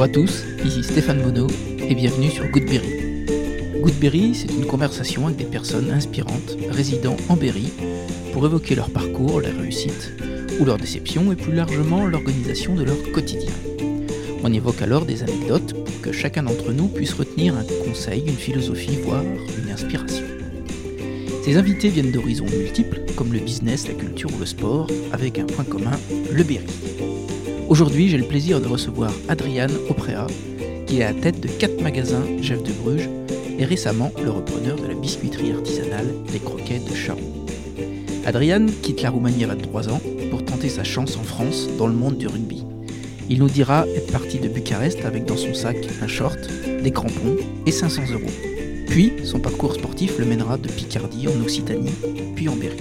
Bonjour à tous, ici Stéphane Bonneau et bienvenue sur Goodberry. Goodberry, c'est une conversation avec des personnes inspirantes résidant en Berry pour évoquer leur parcours, leurs réussites ou leurs déceptions et plus largement l'organisation de leur quotidien. On évoque alors des anecdotes pour que chacun d'entre nous puisse retenir un conseil, une philosophie, voire une inspiration. Ces invités viennent d'horizons multiples, comme le business, la culture ou le sport, avec un point commun, le Berry. Aujourd'hui, j'ai le plaisir de recevoir Adriane Oprea, qui est à la tête de quatre magasins Jeff de Bruges et récemment le repreneur de la biscuiterie artisanale Les Croquettes de Charon. Adriane quitte la Roumanie à 23 ans pour tenter sa chance en France dans le monde du rugby. Il nous dira être parti de Bucarest avec dans son sac un short, des crampons et 500 euros. Puis, son parcours sportif le mènera de Picardie en Occitanie, puis en Berry.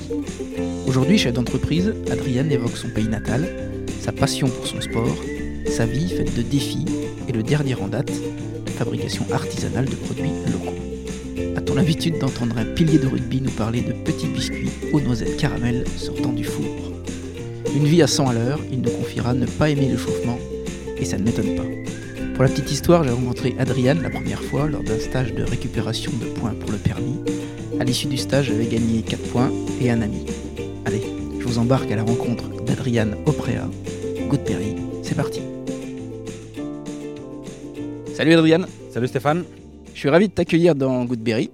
Aujourd'hui, chef d'entreprise, Adriane évoque son pays natal, sa passion pour son sport, sa vie faite de défis et le dernier en date, la fabrication artisanale de produits locaux. A-t-on l'habitude d'entendre un pilier de rugby nous parler de petits biscuits aux noisettes caramel sortant du four? Une vie à 100 à l'heure, il nous confiera ne pas aimer le chauffement, et ça ne m'étonne pas. Pour la petite histoire, j'ai rencontré Adriane la première fois lors d'un stage de récupération de points pour le permis. À l'issue du stage, j'avais gagné 4 points et un ami. Allez, je vous embarque à la rencontre d'Adriane Oprea, Goodberry. C'est parti. Salut Adriane. Salut Stéphane. Je suis ravi de t'accueillir dans Goodberry.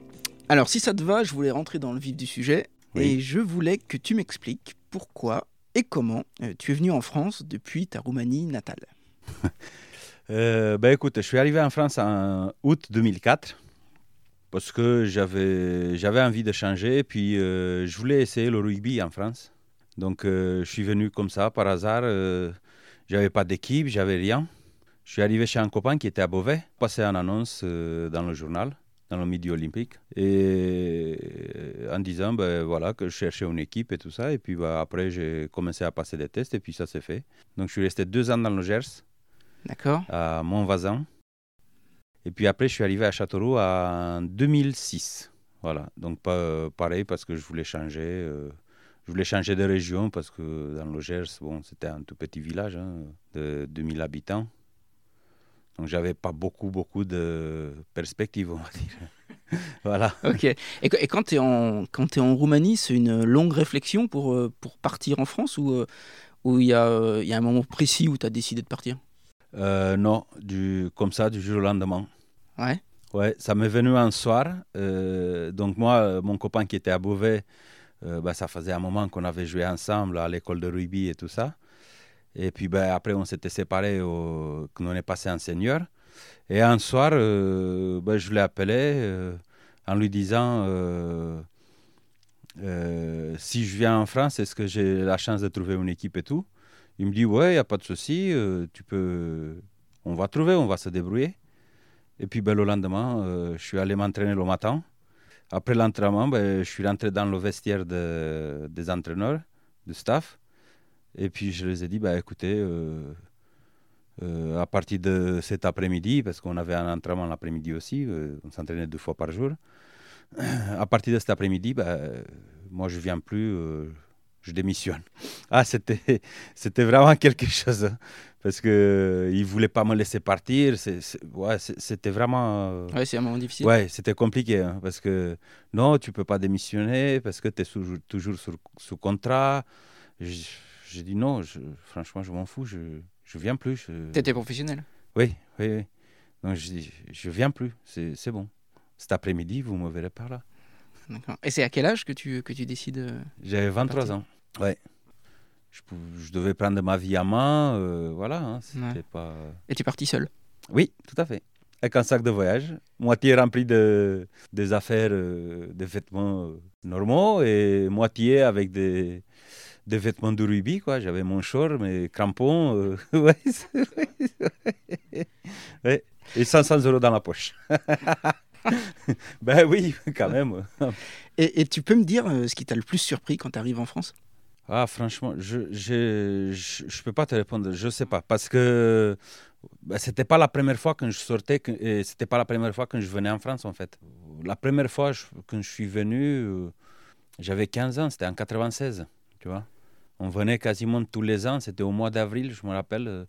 Alors, si ça te va, je voulais rentrer dans le vif du sujet Oui. et je voulais que tu m'expliques pourquoi et comment euh, tu es venu en France depuis ta Roumanie natale. Euh, ben écoute, je suis arrivé en France en août 2004 parce que j'avais j'avais envie de changer puis euh, je voulais essayer le rugby en France. Donc euh, je suis venu comme ça par hasard. Euh, j'avais pas d'équipe, j'avais rien. Je suis arrivé chez un copain qui était à Beauvais, passé une annonce euh, dans le journal, dans le Midi Olympique, et euh, en disant ben, voilà que je cherchais une équipe et tout ça. Et puis bah, après j'ai commencé à passer des tests et puis ça s'est fait. Donc je suis resté deux ans dans le Gers. D'accord à Montvazan. Et puis après, je suis arrivé à Châteauroux en 2006. Voilà, donc pas, pareil parce que je voulais changer. euh, je voulais changer de région parce que dans le Gers, bon, c'était un tout petit village hein, de 2000 habitants. Donc j'avais pas beaucoup, beaucoup de perspectives, on va dire. voilà. Ok. Et, qu- et quand tu es, en Roumanie, c'est une longue réflexion pour, euh, pour partir en France ou euh, il y, y a un moment précis où tu as décidé de partir? Euh, non, du, comme ça, du jour au lendemain. Ouais. Ouais, ça m'est venu un soir. euh, donc moi, mon copain qui était à Beauvais, euh, bah, ça faisait un moment qu'on avait joué ensemble à l'école de rugby et tout ça. Et puis bah, après, on s'était séparés, au... qu'on est passé en senior. Et un soir, euh, bah, je l'ai appelé euh, en lui disant euh, si je viens en France, est-ce que j'ai la chance de trouver une équipe et tout? Il me dit ouais, il n'y a pas de souci, tu peux, on va trouver, on va se débrouiller. Et puis ben, le lendemain, je suis allé m'entraîner le matin. Après l'entraînement, ben, je suis rentré dans le vestiaire de- des entraîneurs, du staff. Et puis je les ai dit, bah, écoutez, euh, euh, à partir de cet après-midi, parce qu'on avait un entraînement l'après-midi aussi, euh, on s'entraînait deux fois par jour. À partir de cet après-midi, bah, moi je viens plus, je démissionne. Ah, c'était, c'était vraiment quelque chose. Parce qu'ils ne voulaient pas me laisser partir. Ouais, c'était vraiment. euh, Ouais, c'est un moment difficile. Ouais, c'était compliqué hein, parce que non, tu peux pas démissionner parce que tu es toujours sous, sous contrat. J'ai dit non, je- franchement, je m'en fous, je je viens plus. je- Tu étais professionnel. Oui, oui, oui. Donc je dis, je viens plus, c'est bon. Cet après-midi, vous me verrez par là. D'accord. Et c'est à quel âge que tu, que tu décides euh, J'avais 23 ans. Ouais. Je, devais prendre ma vie à main, euh, voilà. hein, Ouais. pas. Et tu es parti seul? Oui, tout à fait. Avec un sac de voyage, moitié rempli de, des affaires, euh, des vêtements euh, normaux et moitié avec des, des vêtements de rugby. quoi. J'avais mon short, mes crampons, euh, ouais, et 500 euros dans la poche. ben oui, quand même. Et, et tu peux me dire euh, ce qui t'a le plus surpris quand tu arrives en France? Ah, franchement, je je peux pas te répondre, je sais pas, parce que bah, c'était pas la première fois que je sortais, que, et c'était pas la première fois que je venais en France en fait. La première fois que je suis venu, euh, j'avais 15 ans, c'était en 96, tu vois. On venait quasiment tous les ans, c'était au mois d'avril, je me rappelle. euh,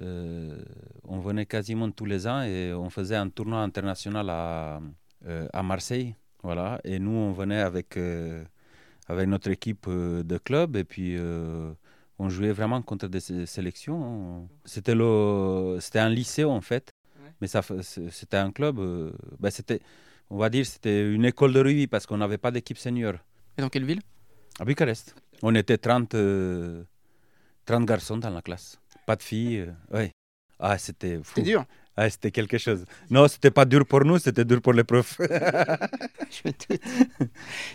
euh, on venait quasiment tous les ans et on faisait un tournoi international à, à Marseille. Voilà. Et nous, on venait avec, avec notre équipe de club et puis on jouait vraiment contre des sélections. C'était, un lycée en fait, mais c'était un club. Ben c'était, on va dire c'était une école de rugby parce qu'on n'avait pas d'équipe senior. Et dans quelle ville? À Bucarest. On était 30, 30 garçons dans la classe. Pas de filles. ouais. Ah, c'était fou. C'était dur. Ah, c'était quelque chose. Non, c'était pas dur pour nous, c'était dur pour les profs. je me doute.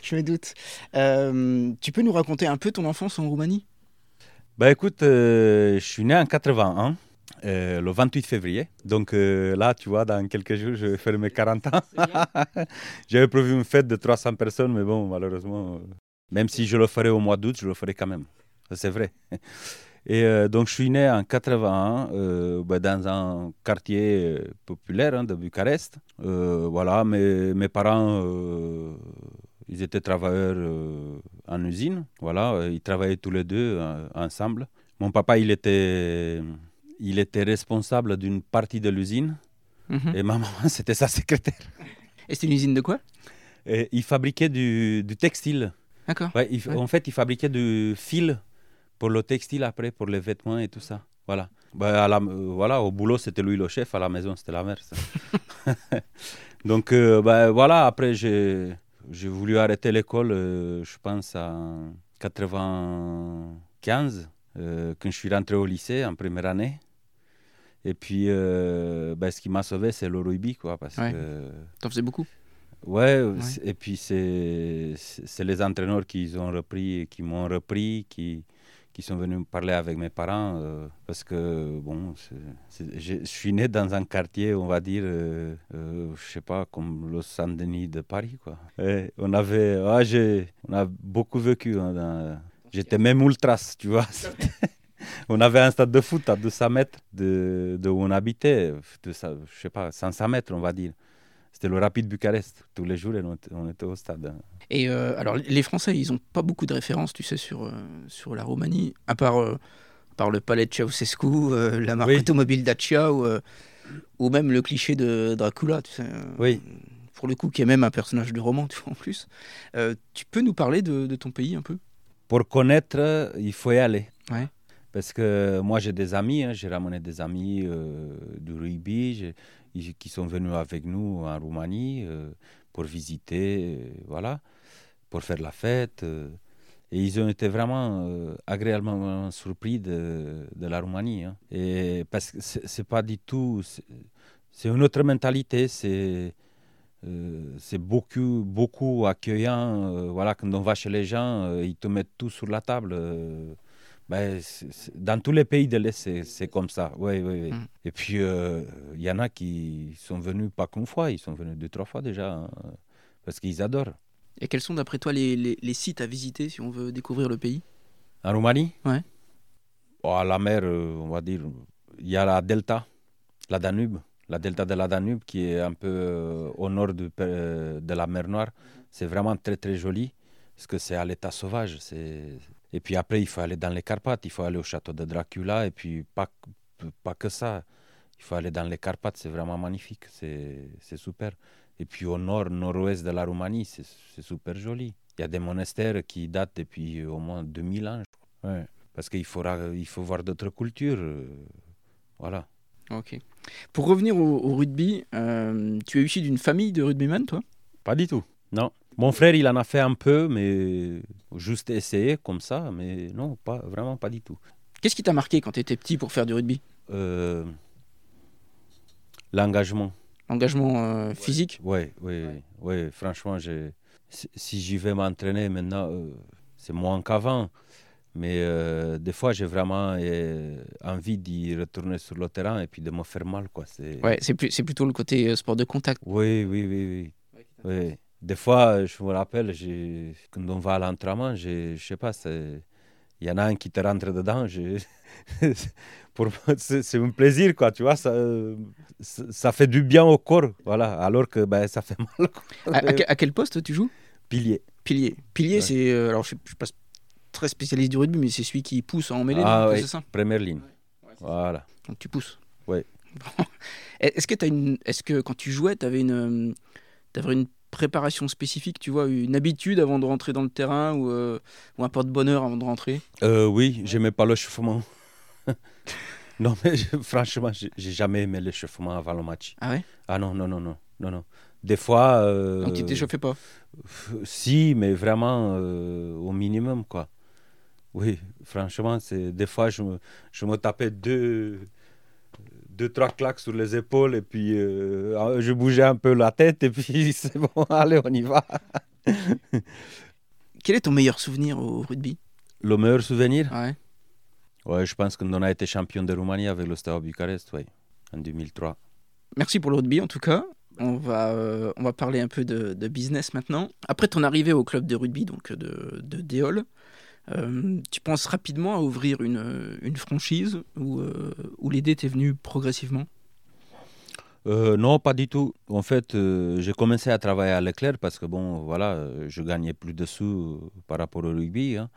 Je me doute. Euh, tu peux nous raconter un peu ton enfance en Roumanie? Bah écoute, euh, je suis né en 81. Euh, le 28 février. Donc là, tu vois, dans quelques jours, je vais faire mes 40 ans. J'avais prévu une fête de 300 personnes, mais bon, malheureusement, même si je le ferais au mois d'août, je le ferai quand même. C'est vrai. Et euh, donc, je suis né en 81 euh, bah, dans un quartier euh, populaire hein, de Bucarest. voilà, mes, mes parents, ils étaient travailleurs en usine. Voilà, ils travaillaient tous les deux ensemble. Mon papa, il était, il était responsable d'une partie de l'usine. Mhm. Et ma maman, c'était sa secrétaire. Et c'est une usine de quoi? Et Il fabriquait du, du textile. D'accord. En fait, il fabriquait du fil pour le textile après, pour les vêtements et tout ça. Voilà. Bah, à la, euh, voilà, au boulot, c'était lui le chef, à la maison, c'était la mère. Donc, euh, bah, voilà, après, j'ai, j'ai voulu arrêter l'école, euh, je pense, en 95, quand je suis rentré au lycée en première année. Et puis, bah, ce qui m'a sauvé, c'est le rugby, quoi. Parce que... T'en faisais beaucoup? Ouais, et puis c'est, c'est les entraîneurs qui ont repris, qui m'ont repris, qui, qui sont venus me parler avec mes parents euh, parce que bon, je suis né dans un quartier, on va dire, euh, euh, je sais pas, comme le Saint-Denis de Paris, quoi. on avait, ah, on a beaucoup vécu. Hein, j'étais même ultras, tu vois. on avait un stade de foot à 200 mètres de, de où on habitait, de, je sais pas, 500 mètres, on va dire. C'était le Rapide Bucarest. Tous les jours, on était au stade. Et euh, alors, les Français, ils n'ont pas beaucoup de références, tu sais, sur, euh, sur la Roumanie, à part, euh, par le palais de Ceausescu, la marque automobile Dacia ou, ou, même le cliché de Dracula, tu sais. oui. Pour le coup, qui est même un personnage du roman, tu vois, en plus. tu peux nous parler de, de, ton pays un peu? Pour connaître, il faut y aller. Ouais. Parce que moi, j'ai des amis, hein, j'ai ramené des amis du rugby qui sont venus avec nous en Roumanie pour visiter, voilà pour faire la fête. Euh, et ils ont été vraiment euh, agréablement surpris de, de la Roumanie. Hein. Parce que c'est pas du tout. C'est une autre mentalité. C'est. Euh, beaucoup, beaucoup accueillant. voilà, quand on va chez les gens, ils te mettent tout sur la table. Ben, dans tous les pays de l'Est, c'est comme ça. Oui, oui, oui. Mm. Et puis, il y en a qui sont venus pas qu'une fois, ils sont venus deux, trois fois déjà, hein, parce qu'ils adorent. Et quels sont d'après toi les, les, sites à visiter si on veut découvrir le pays? En Roumanie? Ouais. Oh, à la mer, euh, on va dire, il y a la delta, la Danube, la delta de la Danube qui est un peu euh, au nord de, euh, de la mer Noire. C'est vraiment très très joli parce que c'est à l'état sauvage. Et puis après, il faut aller dans les Carpates, il faut aller au château de Dracula et puis pas, pas que ça. Il faut aller dans les Carpates, c'est vraiment magnifique, c'est super. Et puis au nord, nord-ouest de la Roumanie, c'est super joli. Il y a des monastères qui datent depuis au moins 2000 ans. Ouais. Parce qu'il il faut voir d'autres cultures. Euh, voilà. Ok. Pour revenir au, rugby, euh, tu es issu d'une famille de rugbyman, toi? Pas du tout, non. Mon frère, il en a fait un peu, mais juste essayé comme ça, mais non, pas, vraiment pas du tout. Qu'est-ce qui t'a marqué quand tu étais petit pour faire du rugby? Euh, L'engagement engagement euh, physique? Oui, oui, oui. Franchement, si j'y vais m'entraîner maintenant, euh, c'est moins qu'avant. Mais euh, des fois, j'ai vraiment envie d'y retourner sur le terrain et puis de me faire mal. Quoi. C'est... Ouais, c'est, plutôt le côté sport de contact. Oui, oui, oui. oui. oui. Des fois, je me rappelle, quand on va à l'entraînement, je ne sais pas, il y en a un qui te rentre dedans. pour c'est un plaisir, quoi, tu vois, ça, ça fait du bien au corps, voilà, alors que ben, ça fait mal. À, quel poste tu joues? Pilier. Pilier. Pilier, c'est, euh, alors je ne suis pas très spécialiste du rugby, mais c'est celui qui pousse en mêlée, ah, c'est ça? Première ligne. voilà. Donc tu pousses. Ouais. Bon. Est-ce que, as une... Est-ce que quand tu jouais, tu avais une... Avais une préparation spécifique, tu vois, une habitude avant de rentrer dans le terrain ou, euh, ou un porte-bonheur avant de rentrer? Euh, Oui, j'aimais pas l'échauffement. non, mais je, franchement, j'ai jamais aimé l'échauffement avant le match. Ah ouais? Ah non, non, non, non, non, non. Des fois. Euh, Donc tu t'échauffais pas? Si, mais vraiment euh, au minimum, quoi. Oui, franchement, c'est des fois je me, je me tapais deux, deux, trois claques sur les épaules et puis euh, je bougeais un peu la tête et puis c'est bon, allez, on y va. Quel est ton meilleur souvenir au rugby? Le meilleur souvenir? Ouais. Ouais, je pense qu'on a été champion de Roumanie avec le Steaua Bucarest, ouais, en 2003. Merci pour le rugby en tout cas. On va, euh, on va parler un peu de, de, business maintenant. Après ton arrivée au club de rugby, donc de, de Déol, euh, tu penses rapidement à ouvrir une, franchise ou, euh, l'idée t'est venue progressivement? Euh, non, pas du tout. En fait, j'ai commencé à travailler à Leclerc parce que bon, voilà, je gagnais plus de sous par rapport au rugby, hein,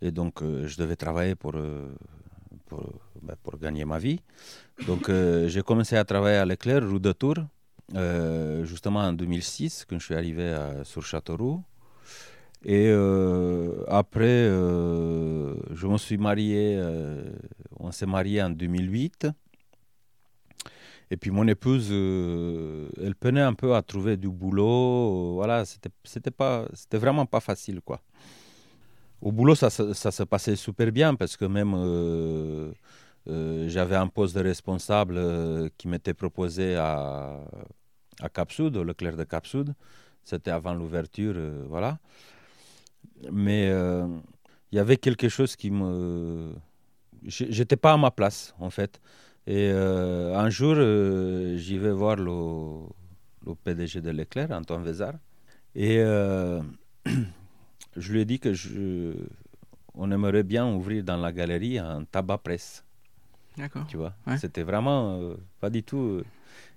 et donc je devais travailler pour ben, pour, gagner ma vie. Donc j'ai commencé à travailler à Leclerc, rue de Tours, justement en 2006, quand je suis arrivé à, sur Châteauroux. Et euh, après, euh, je me suis marié, euh, on s'est marié en 2008. Et puis mon épouse, elle peinait un peu à trouver du boulot. Voilà, c'était, vraiment pas facile, quoi. Au boulot, ça, ça, se passait super bien parce que même j'avais un poste de responsable qui m'était proposé à, à Capsud, au Leclerc de Capsud. C'était avant l'ouverture, voilà mais il euh, y avait quelque chose qui me. J'étais pas à ma place, en fait. Et euh, un jour, euh, j'y vais voir le, le, PDG de l'Éclair, Antoine Vézard. Et je lui ai dit que je, on aimerait bien ouvrir dans la galerie un tabac presse. D'accord. Tu vois, ouais. c'était vraiment pas du tout.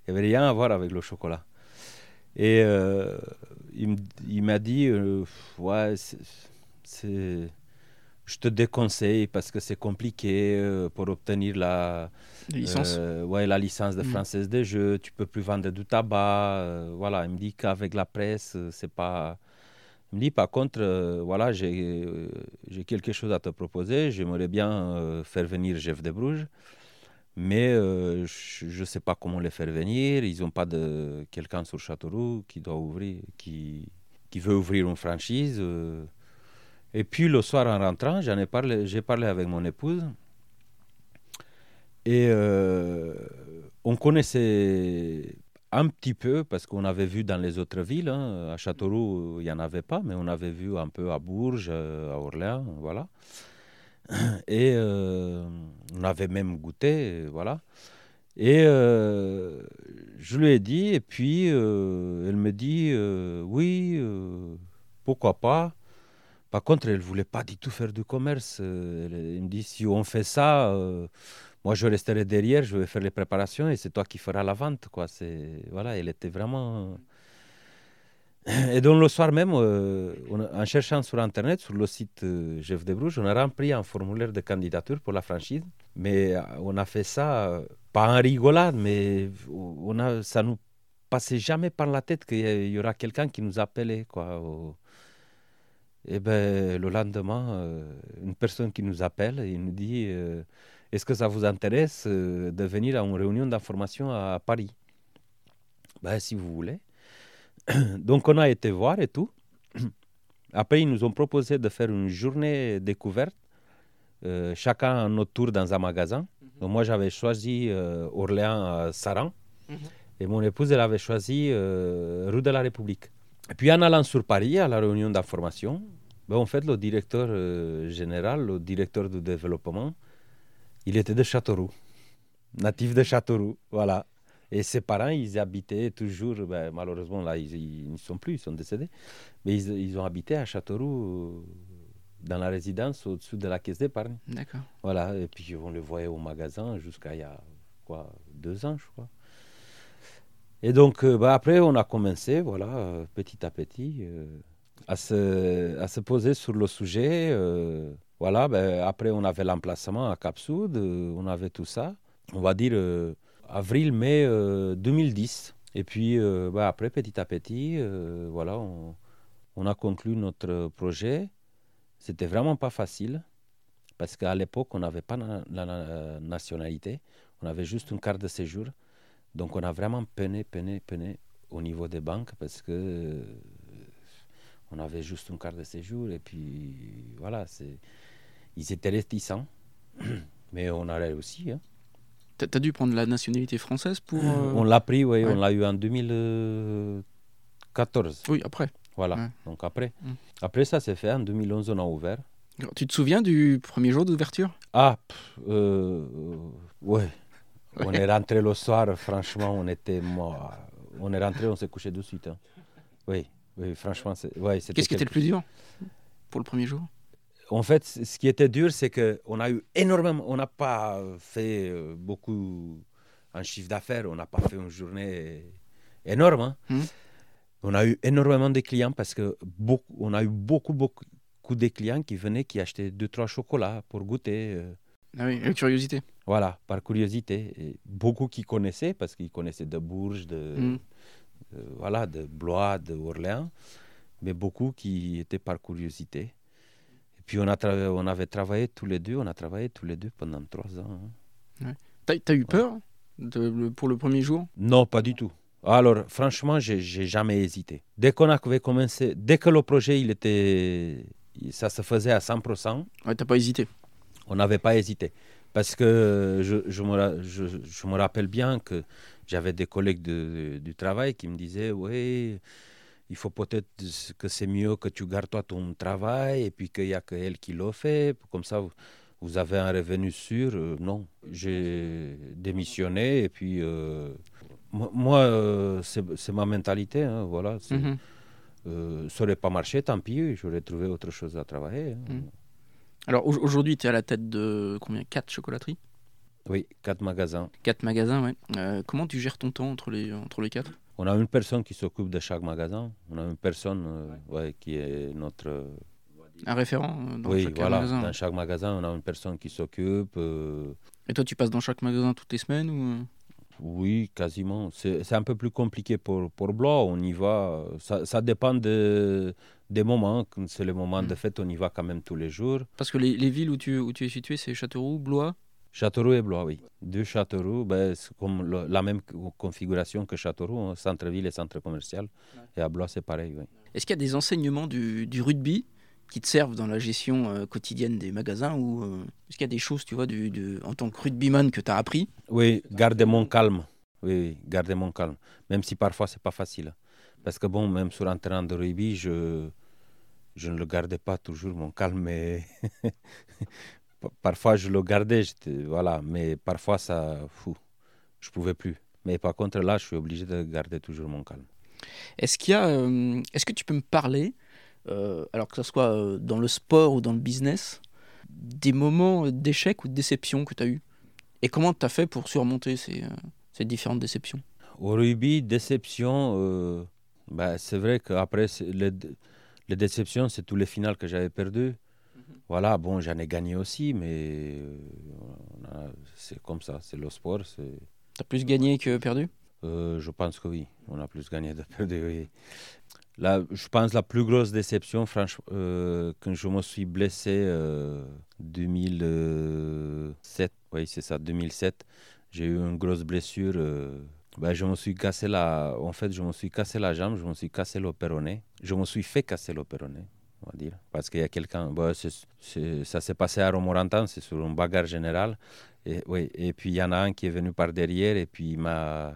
Il n'y avait rien à voir avec le chocolat. Et euh, il m'a dit euh, Ouais, c'est, je te déconseille parce que c'est compliqué euh, pour obtenir la, licence. Ouais, la licence de française mmh. des jeux. Tu peux plus vendre du tabac. Voilà, il me dit qu'avec la presse, c'est pas. Il me dit par contre, voilà, j'ai, j'ai quelque chose à te proposer. J'aimerais bien faire venir Jeff de Bruges mais euh, je ne sais pas comment les faire venir. Ils n'ont pas de quelqu'un sur Châteauroux qui doit ouvrir, qui, qui veut ouvrir une franchise. Euh. Et puis le soir en rentrant, j'en ai parlé, j'ai parlé avec mon épouse et euh, on connaissait un petit peu parce qu'on avait vu dans les autres villes. Hein. À Châteauroux, il n'y en avait pas, mais on avait vu un peu à Bourges, à Orléans, voilà. Et euh, on avait même goûté, voilà. Et euh, je lui ai dit, et puis euh, elle me dit, euh, oui, euh, pourquoi pas. Par contre, elle ne voulait pas du tout faire du commerce. Elle, elle me dit, si on fait ça, moi je resterai derrière, je vais faire les préparations et c'est toi qui feras la vente. Quoi. Voilà, elle était vraiment et donc le soir même, euh, en cherchant sur Internet, sur le site euh, Jeff de Bruges, on a rempli un formulaire de candidature pour la franchise. Mais euh, on a fait ça, euh, pas en rigolade, mais on a, ça nous passait jamais par la tête qu'il y, aura quelqu'un qui nous appelait. Et ben, le lendemain, une personne qui nous appelle, il nous dit Est-ce que ça vous intéresse de venir à une réunion d'information à Paris? Ben, Si vous voulez. Donc on a été voir et tout. Après, ils nous ont proposé de faire une journée découverte, euh, chacun à notre tour dans un magasin. Donc moi, j'avais choisi euh, Orléans à Saran. Mm -hmm. Et mon épouse, elle avait choisi euh, rue de la République. Et puis en allant sur Paris, à la réunion d'information, ben, en fait, le directeur général, le directeur du développement, il était de Châteauroux, natif de Châteauroux, voilà. Et ses parents, ils habitaient toujours, ben, malheureusement là, ils n'y sont plus, ils sont décédés, mais ils, ils, ont habité à Châteauroux, dans la résidence au-dessus de la caisse d'épargne. D'accord. Voilà, et puis on le voyait au magasin jusqu'à il y a quoi, deux ans, je crois. Et donc, euh, ben, après, on a commencé, voilà, euh, petit à petit, euh, à, se, à se poser sur le sujet. voilà, ben, après, on avait l'emplacement à Cap Sud, on avait tout ça. on va dire, euh, avril-mai 2010. Et puis, bah, après, petit à petit, voilà, on, a conclu notre projet. C'était vraiment pas facile parce qu'à l'époque, on n'avait pas la, nationalité, on avait juste une carte de séjour. Donc, on a vraiment peiné, peiné, peiné au niveau des banques parce que on avait juste une carte de séjour et puis voilà, ils étaient réticents, mais on a réussi. Hein. Tu as dû prendre la nationalité française pour. Euh, on l'a pris, oui, on l'a eu en 2014. Oui, après. Voilà, donc après. Mm. Après ça, c'est fait, en 2011, on a ouvert. tu te souviens du premier jour d'ouverture? Ah, euh, ouais. On est rentré le soir, franchement, on était mort. On est rentré, on s'est couché de suite. Hein. Oui, oui, franchement, c'est. Ouais, Qu'est-ce qui était le plus dur pour le premier jour? En fait, ce qui était dur, c'est qu'on a eu énormément. On n'a pas fait euh, beaucoup en chiffre d'affaires, on n'a pas fait une journée énorme. Hein. Hmm. On a eu énormément de clients parce que beaucoup, on a eu beaucoup, beaucoup de clients qui venaient, qui achetaient deux, trois chocolats pour goûter. Euh. Ah oui, la curiosité. Voilà, par curiosité. Et beaucoup qui connaissaient, parce qu'ils connaissaient de Bourges, de, hmm. Euh, voilà, de Blois, de Orléans, mais beaucoup qui étaient par curiosité. Puis on, a on avait travaillé tous les deux, on a travaillé tous les deux pendant trois ans. Hein. T'as as eu peur de, pour le premier jour? Non, pas du tout. Alors, franchement, j'ai jamais hésité. Dès qu'on avait commencé, dès que le projet, il était, ça se faisait à 100%. Ouais, t'as pas hésité? On n'avait pas hésité. Parce que je, je, me, je, je, me, rappelle bien que j'avais des collègues de, du travail qui me disaient Oui, il faut peut-être que c'est mieux que tu gardes toi ton travail et puis qu'il n'y a que elle qui le fait. Comme ça, vous avez un revenu sûr. Euh, non, j'ai démissionné et puis euh, moi, euh, c'est ma mentalité. Hein, voilà. Mm ça n'aurait pas marché, tant pis, j'aurais trouvé autre chose à travailler. Hein. Mhm. Alors aujourd'hui, tu es à la tête de combien? Quatre chocolateries? Oui, quatre magasins. Quatre magasins, oui. Comment tu gères ton temps entre les, entre les quatre? On a une personne qui s'occupe de chaque magasin. On a une personne euh, ouais, qui est notre... Un référent euh, dans oui, chaque voilà. magasin Dans chaque magasin, on a une personne qui s'occupe. Et toi, tu passes dans chaque magasin toutes les semaines ou... Oui, quasiment. C'est un peu plus compliqué pour, pour Blois. On y va. Ça, ça dépend de, des moments. C'est le moment de mm. fête, on y va quand même tous les jours. Parce que les, les villes où tu, où tu es situé, c'est Châteauroux, Blois Châteauroux et Blois, oui. Deux Châteauroux, ben, c'est comme la même configuration que Châteauroux, hein, centre-ville et centre commercial. Et à Blois, c'est pareil, oui. Est-ce qu'il y a des enseignements du, du, rugby qui te servent dans la gestion euh, quotidienne des magasins ou euh, est-ce qu'il y a des choses, tu vois, du, en tant que rugbyman que tu as appris? Oui, garder mon calme. Oui, garder mon calme. Même si parfois, c'est pas facile. Parce que bon, même sur un terrain de rugby, je, je ne le gardais pas toujours mon calme, mais parfois je le gardais, voilà, mais parfois ça, fou, je pouvais plus. Mais par contre là, je suis obligé de garder toujours mon calme. Est-ce qu'il y a, euh, est-ce que tu peux me parler, euh, alors que ce soit euh, dans le sport ou dans le business, des moments d'échec ou de déception que tu as eu? Et comment tu as fait pour surmonter ces, ces différentes déceptions? Au rugby, déception, bah, c'est vrai qu'après, les, les déceptions, c'est tous les finales que j'avais perdues. Voilà, bon, j'en ai gagné aussi, mais euh, c'est comme ça, c'est le sport. Tu as plus gagné que perdu? Euh, Je pense que oui, on a plus gagné que perdu, oui. Là, je pense la plus grosse déception, franchement, euh, quand je me suis blessé euh, 2007, oui, c'est ça, 2007, j'ai eu une grosse blessure. Ben, je me suis cassé la, en fait, je me suis cassé la jambe, je me suis cassé le Je me suis fait casser le Parce qu'il y a quelqu'un, bah, ça s'est passé à Romorantin, c'est sur une bagarre générale. Et, oui, et puis il y en a un qui est venu par derrière et puis il m'a,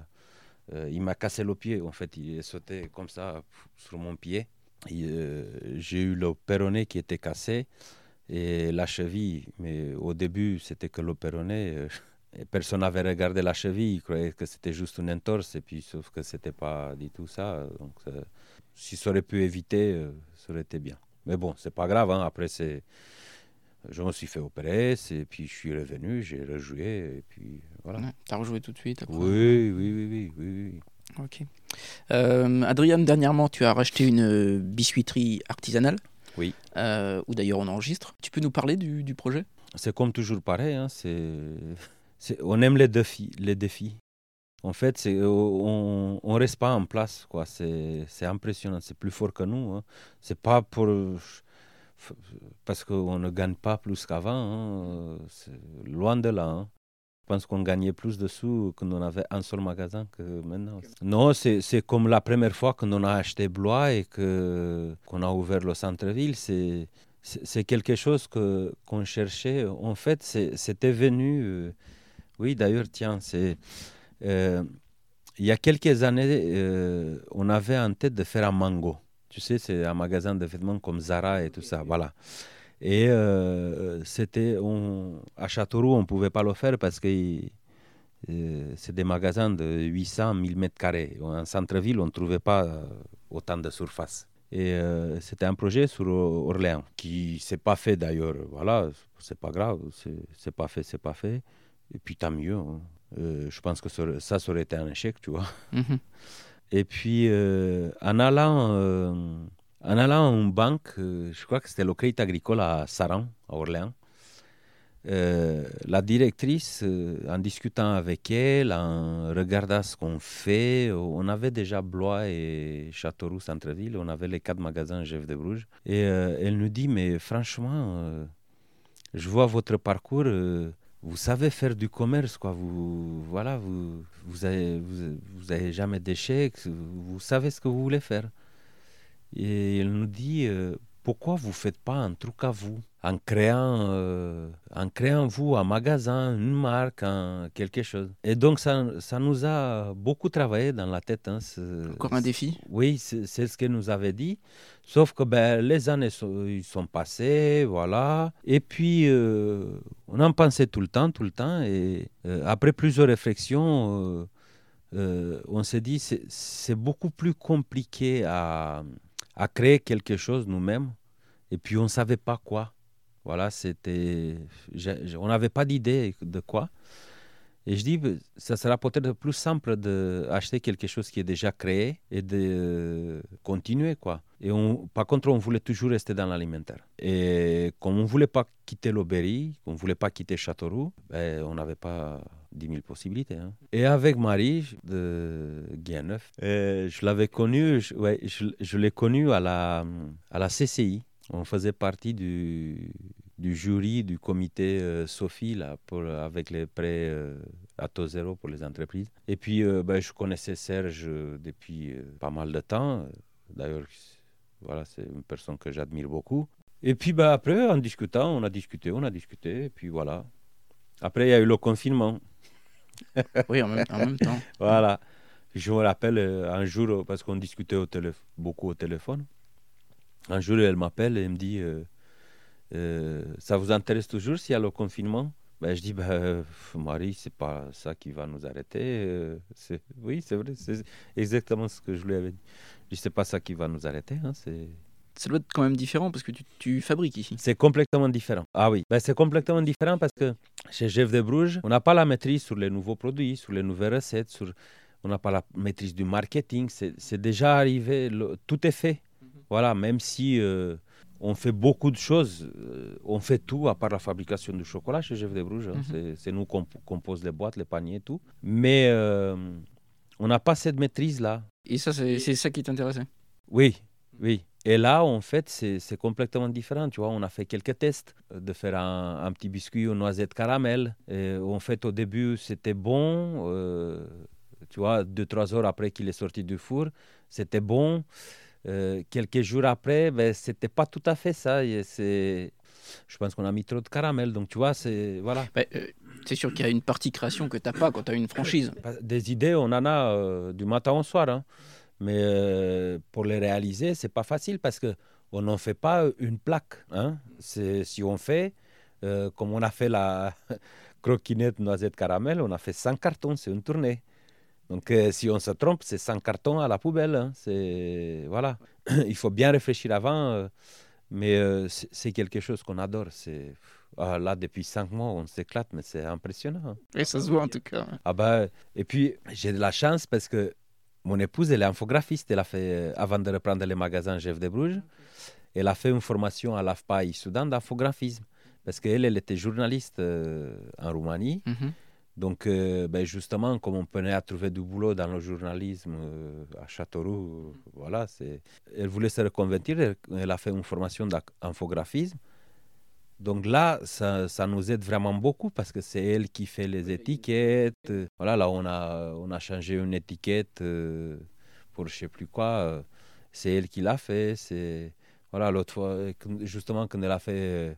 euh, il m'a cassé le pied. En fait, il est sauté comme ça sur mon pied. Euh, j'ai eu le péroné qui était cassé et la cheville. Mais au début, c'était que le péroné. Euh, personne n'avait regardé la cheville, il croyait que c'était juste une entorse, et puis sauf que c'était pas du tout ça. Donc, si ça aurait pu éviter, ça aurait été bien. Mais bon, c'est pas grave. Hein. Après, c'est, je me suis fait opérer, et puis je suis revenu, j'ai rejoué, et puis voilà. tu as rejoué tout de suite après. Oui, oui, oui, oui, oui, Ok. Euh, Adrien, dernièrement, tu as racheté une biscuiterie artisanale. Oui. Euh, où d'ailleurs on enregistre. Tu peux nous parler du, du projet? C'est comme toujours pareil. Hein. C'est on aime les défis. Les défis. En fait, c'est, on ne reste pas en place. Quoi. C'est, impressionnant. C'est plus fort que nous. Hein. C'est pas pour parce qu'on ne gagne pas plus qu'avant. Hein. loin de là. Hein. Je pense qu'on gagnait plus de sous quand on avait un seul magasin que maintenant. Non, c'est, comme la première fois qu'on a acheté Blois et que, qu'on a ouvert le centre-ville. C'est, c'est, quelque chose que, qu'on cherchait. En fait, c'était venu. Euh, oui, d'ailleurs, tiens, c'est. Euh, il y a quelques années, euh, on avait en tête de faire un mango. Tu sais, c'est un magasin de vêtements comme Zara et tout ça. Voilà. Et euh, c'était à Châteauroux, on ne pouvait pas le faire parce que c'est des magasins de 800 1000 mètres carrés. En centre-ville, on ne trouvait pas autant de surface. Et c'était un projet sur Orléans qui s'est pas fait d'ailleurs. Voilà, c'est pas grave, c'est pas fait, c'est pas fait. Et puis tant mieux. Hein. Je pense que ça, ça aurait été un échec, tu vois. Mhm. Et puis, euh, en, allant, euh, en allant à une banque, euh, je crois que c'était le Crédit Agricole à Saran, à Orléans, la directrice, en discutant avec elle, en regardant ce qu'on fait, on avait déjà Blois et Châteauroux Centre-Ville, on avait les quatre magasins Jeff de Bruges. Et elle nous dit, mais franchement, je vois votre parcours vous savez faire du commerce, quoi. Vous, voilà, vous, vous avez, jamais d'échecs, vous savez ce que vous voulez faire. Et il nous dit, euh, pourquoi vous ne faites pas un truc à vous? En créant, euh, en créant vous un magasin, une marque, quelque chose. Et donc ça, ça, nous a beaucoup travaillé dans la tête. Hein, Encore un défi? Oui, c'est ce qu'elle nous avait dit. Sauf que ben, les années sont, ils sont passées, voilà. Et puis, euh, on en pensait tout le temps, tout le temps. Et euh, après plusieurs réflexions, on s'est dit c'est beaucoup plus compliqué à à créer quelque chose nous-mêmes. Et puis on ne savait pas quoi. Voilà, c'était. On n'avait pas d'idée de quoi. Et je dis, ça sera peut-être plus simple d'acheter quelque chose qui est déjà créé et de continuer, quoi. Et par contre, on voulait toujours rester dans l'alimentaire. Et comme on ne voulait pas quitter l'Aubéry, on ne voulait pas quitter Châteauroux, ben, on n'avait pas 10 000 possibilités. Hein. Et avec Marie de Guianeuf, euh, je l'avais connue, je l'ai connue à la, à la CCI. On faisait partie du, du jury du comité euh, Sophie là, pour, avec les prêts euh, à taux zéro pour les entreprises. Et puis, ben, je connaissais Serge depuis pas mal de temps. D'ailleurs, voilà, c'est une personne que j'admire beaucoup. Et puis ben, après, en discutant, on a discuté, on a discuté, et puis voilà. Après, il y a eu le confinement. oui, en même, temps. voilà. Je me rappelle euh, un jour, parce qu'on discutait au beaucoup au téléphone, un jour, elle m'appelle et elle me dit euh, euh, Ça vous intéresse toujours s'il y a le confinement? Ben, Je dis ben, Marie, c'est pas ça qui va nous arrêter. oui, c'est vrai, c'est exactement ce que je lui avais dit. Je dis C'est pas ça qui va nous arrêter. Hein, c'est ça doit être quand même différent parce que tu, fabriques ici. C'est complètement différent. Ah oui, ben, c'est complètement différent parce que chez Jeff de Bruges, on n'a pas la maîtrise sur les nouveaux produits, sur les nouvelles recettes, sur... on n'a pas la maîtrise du marketing. C'est déjà arrivé, tout est fait. Mhm. Voilà, même si euh, on fait beaucoup de choses, euh, on fait tout à part la fabrication du chocolat chez Jeff de Bruges. Hein. Mhm. C'est nous qui compose les boîtes, les paniers, tout. Mais euh, on n'a pas cette maîtrise-là. Et ça, c'est ça qui t'intéressait Oui, oui. Et là, en fait, c'est complètement différent. Tu vois, on a fait quelques tests de faire un, petit biscuit aux noisettes caramel. Et en fait, au début, c'était bon. Euh, tu vois, deux, trois heures après qu'il est sorti du four, c'était bon. Euh, quelques jours après, ben, c'était pas tout à fait ça. C'est, je pense qu'on a mis trop de caramel. Donc, tu vois, c'est voilà. Ben, euh, c'est sûr qu'il y a une partie création que tu n'as pas quand tu as une franchise. Des idées, on en a du matin au soir. Hein. Mais euh, pour les réaliser, c'est pas facile parce que on n'en fait pas une plaque. Hein. Si on fait, euh, comme on a fait la croquinette noisette caramel, on a fait 100 cartons, c'est une tournée. Donc euh, si on se trompe, c'est 100 cartons à la poubelle. Hein. C'est voilà. Il faut bien réfléchir avant, mais c'est quelque chose qu'on adore. C'est ah, là depuis 5 mois, on s'éclate, mais c'est impressionnant. Hein. Et ça se voit en tout cas. Ah bah, et puis j'ai de la chance parce que mon épouse, elle est infographiste. Elle a fait, euh, avant de reprendre les magasins Jeff de Bruges, elle a fait une formation à l'AFPA Soudan d'infographisme. Parce qu'elle, elle était journaliste euh, en Roumanie. Mhm. Donc, euh, ben, justement, comme on peinait à trouver du boulot dans le journalisme euh, à Châteauroux, euh, voilà, c'est... elle voulait se reconvertir, elle, elle a fait une formation d'infographisme. Donc là, ça, ça, nous aide vraiment beaucoup parce que c'est elle qui fait les étiquettes. Voilà, là, on a, on a changé une étiquette pour je sais plus quoi. C'est elle qui l'a fait. C'est... Voilà, l'autre fois, justement, quand elle a fait,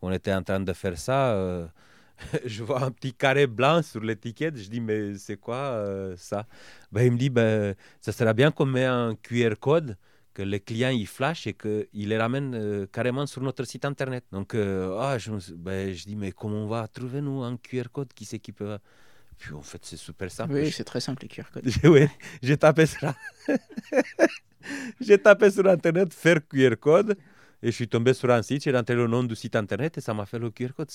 on était en train de faire ça je vois un petit carré blanc sur l'étiquette. Je dis, mais c'est quoi euh, ça? Ben, Il me dit, ben, ça serait bien qu'on mette un QR code, que les clients y flash et qu'ils les ramènent euh, carrément sur notre site internet. Donc, euh, ah, je, ben, je dis, mais comment on va trouver, nous, un QR code? Qui sait qui peut. Puis en fait, c'est super simple. Oui, c'est très simple les QR codes. oui, j'ai tapé ça. j'ai tapé sur internet faire QR code. Et je suis tombé sur un site, j'ai rentré le nom du site internet et ça m'a fait le QR code.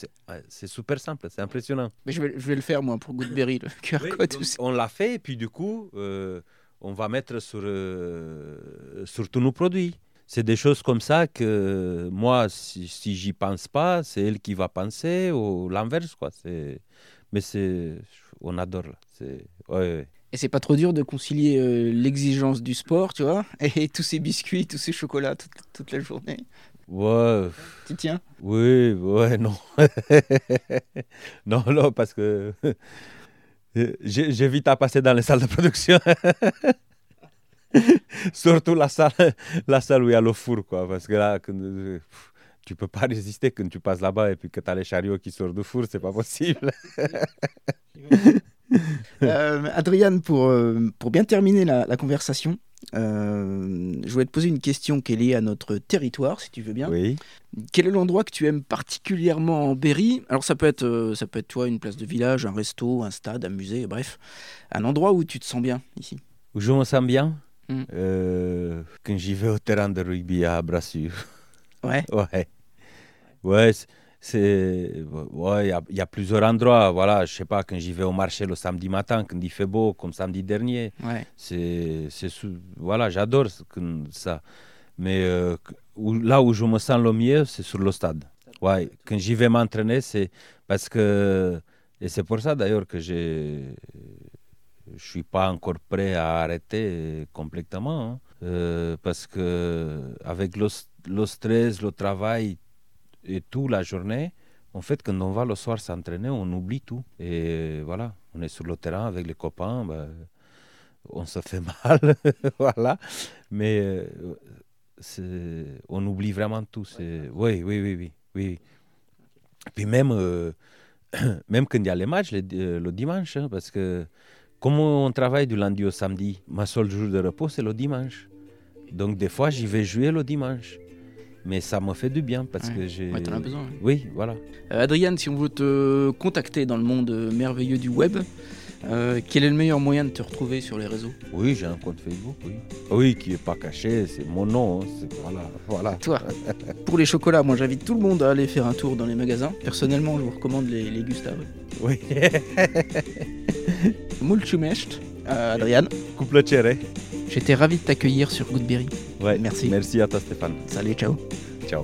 C'est super simple, c'est impressionnant. Mais je vais, je vais, le faire moi pour Goodberry, le QR code. aussi. On l'a fait et puis du coup, euh, on va mettre sur, euh, sur tous nos produits. C'est des choses comme ça que moi, si, si j'y pense pas, c'est elle qui va penser ou l'inverse. quoi. Mais on adore. Ouais, ouais. Et c'est pas trop dur de concilier euh, l'exigence du sport, tu vois, et tous ces biscuits, tous ces chocolats toute, toute la journée. Ouais. Tu tiens? Oui, ouais, non. non, non, parce que j'évite à passer dans les salles de production. Surtout la salle, la salle où il y a le four, quoi. Parce que là, tu peux pas résister quand tu passes là-bas et puis que tu as les chariots qui sortent du four, c'est pas possible. euh, Adriane, pour, euh, pour bien terminer la, la conversation, euh, je voulais te poser une question qui est liée à notre territoire, si tu veux bien. Oui. Quel est l'endroit que tu aimes particulièrement en Berry? Alors ça peut être, euh, ça peut être toi, une place de village, un resto, un stade, un musée, bref, un endroit où tu te sens bien ici? Où je me sens bien? Mm. euh, Quand j'y vais au terrain de rugby à Brassure. Ouais. Ouais. Ouais c'est ouais, il y, y, a plusieurs endroits. Voilà, je sais pas quand j'y vais au marché le samedi matin, quand il fait beau, comme samedi dernier. Ouais. C'est, c'est voilà, j'adore ça. Mais euh, où, là où je me sens le mieux, c'est sur le stade. Ouais, quand j'y vais m'entraîner, c'est parce que et c'est pour ça d'ailleurs que je je suis pas encore prêt à arrêter complètement, hein. Euh, parce que avec le, stress, le travail, et toute la journée, en fait, quand on va le soir s'entraîner, on oublie tout. Et voilà, on est sur le terrain avec les copains, ben, on se fait mal, voilà. Mais euh, on oublie vraiment tout. Oui, oui, oui, oui, oui. Puis même, euh, même quand il y a les matchs le, le dimanche, hein, parce que comme on travaille du lundi au samedi, ma seule jour de repos, c'est le dimanche. Donc des fois, j'y vais jouer le dimanche mais ça m'a fait du bien parce ouais. que j'ai. Ouais, t'en as besoin. Oui, voilà. Euh, Adriane, si on veut te contacter dans le monde merveilleux du web, euh, quel est le meilleur moyen de te retrouver sur les réseaux? Oui, j'ai un compte Facebook, oui. Oui, qui n'est pas caché, c'est mon nom. Hein, voilà, voilà. Toi, pour les chocolats, moi j'invite tout le monde à aller faire un tour dans les magasins. Personnellement, je vous recommande les, les Gustave. Oui. Mulțumesc, euh, Adriane. J'étais ravi de t'accueillir sur Goodberry. Ouais, merci. Merci à toi Stéphane. Salut, ciao. Ciao.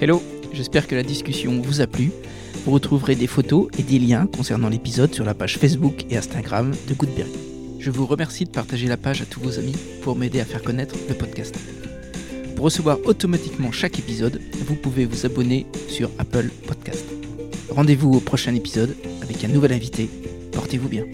Hello, j'espère que la discussion vous a plu. Vous retrouverez des photos et des liens concernant l'épisode sur la page Facebook et Instagram de Goodberry. Je vous remercie de partager la page à tous vos amis pour m'aider à faire connaître le podcast. Pour recevoir automatiquement chaque épisode, vous pouvez vous abonner sur Apple Podcast. Rendez-vous au prochain épisode avec un nouvel invité. Portez-vous bien.